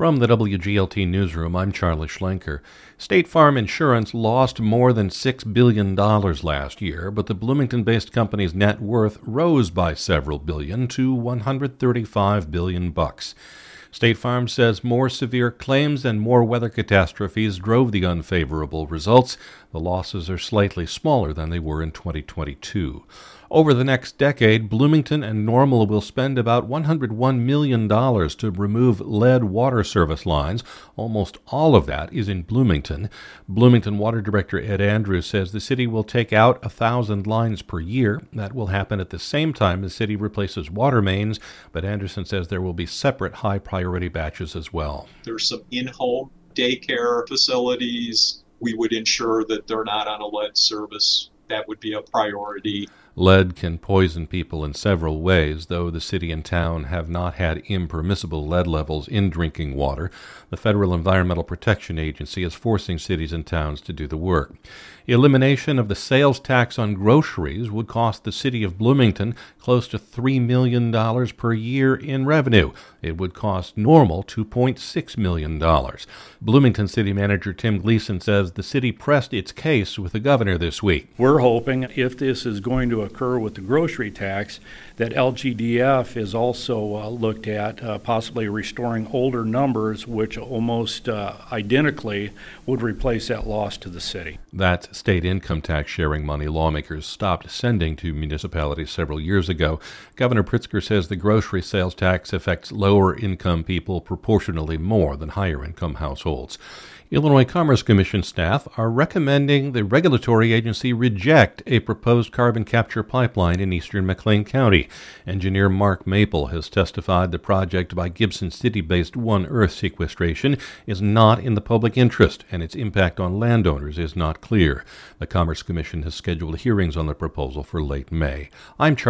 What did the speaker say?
From the WGLT Newsroom, I'm Charlie Schlenker. State Farm Insurance lost more than $6 billion last year, but the Bloomington based company's net worth rose by several billion to 135 billion bucks. State Farm says more severe claims and more weather catastrophes drove the unfavorable results. The losses are slightly smaller than they were in 2022. Over the next decade, Bloomington and Normal will spend about $101 million to remove lead water service lines. Almost all of that is in Bloomington. Bloomington Water Director Ed Andrews says the city will take out a thousand lines per year. That will happen at the same time the city replaces water mains, but Anderson says there will be separate high priority batches as well. There's some in home daycare facilities. We would ensure that they're not on a lead service. That would be a priority. Lead can poison people in several ways, though the city and town have not had impermissible lead levels in drinking water. The Federal Environmental Protection Agency is forcing cities and towns to do the work. Elimination of the sales tax on groceries would cost the city of Bloomington close to $3 million per year in revenue. It would cost normal $2.6 million. Bloomington City Manager Tim Gleason says the city pressed its case with the governor this week. We're hoping if this is going to occur with the grocery tax, that LGDF is also uh, looked at, uh, possibly restoring older numbers, which almost uh, identically would replace that loss to the city. That state income tax sharing money lawmakers stopped sending to municipalities several years ago. Governor Pritzker says the grocery sales tax affects lower income people proportionally more than higher income households. Illinois Commerce Commission staff are recommending the regulatory agency reject a proposed carbon capture pipeline in eastern McLean County. Engineer Mark Maple has testified the project by Gibson City based One Earth sequestration is not in the public interest and its impact on landowners is not clear. The Commerce Commission has scheduled hearings on the proposal for late May. I'm Charlie.